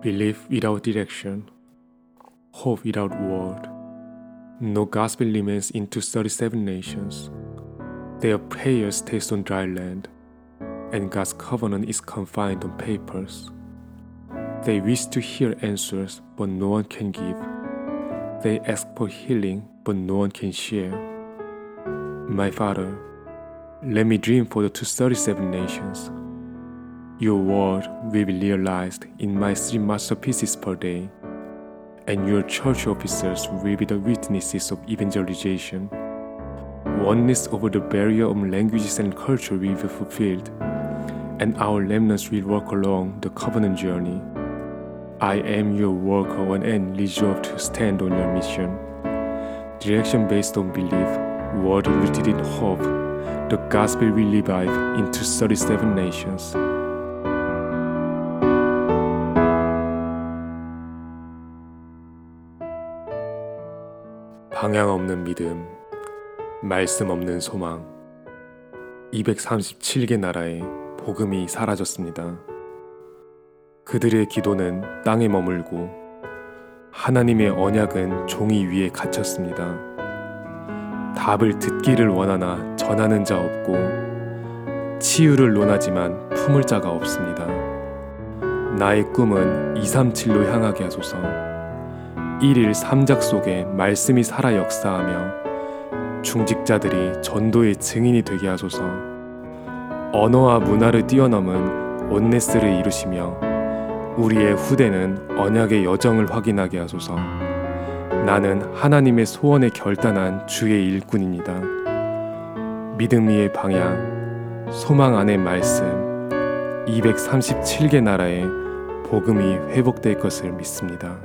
Belief without direction, hope without word. No gospel remains into 37 nations. Their prayers taste on dry land, and God's covenant is confined on papers. They wish to hear answers, but no one can give. They ask for healing, but no one can share. My Father, let me dream for the 237 nations. Your word will be realized in my three masterpieces per day, and your church officers will be the witnesses of evangelization. Oneness over the barrier of languages and culture will be fulfilled, and our remnants will walk along the covenant journey. I am your worker and resolved to stand on your mission. Direction based on belief, word rooted in hope, the gospel will revive into 37 nations. 방향 없는 믿음, 말씀 없는 소망. 237개 나라에 복음이 사라졌습니다. 그들의 기도는 땅에 머물고 하나님의 언약은 종이 위에 갇혔습니다. 답을 듣기를 원하나 전하는 자 없고 치유를 논하지만 품을 자가 없습니다. 나의 꿈은 237로 향하게 하소서. 1일 3작 속에 말씀이 살아 역사하며 중직자들이 전도의 증인이 되게 하소서. 언어와 문화를 뛰어넘은 온네스를 이루시며 우리의 후대는 언약의 여정을 확인하게 하소서. 나는 하나님의 소원에 결단한 주의 일꾼입니다. 믿음 위의 방향, 소망 안의 말씀, 237개 나라에 복음이 회복될 것을 믿습니다.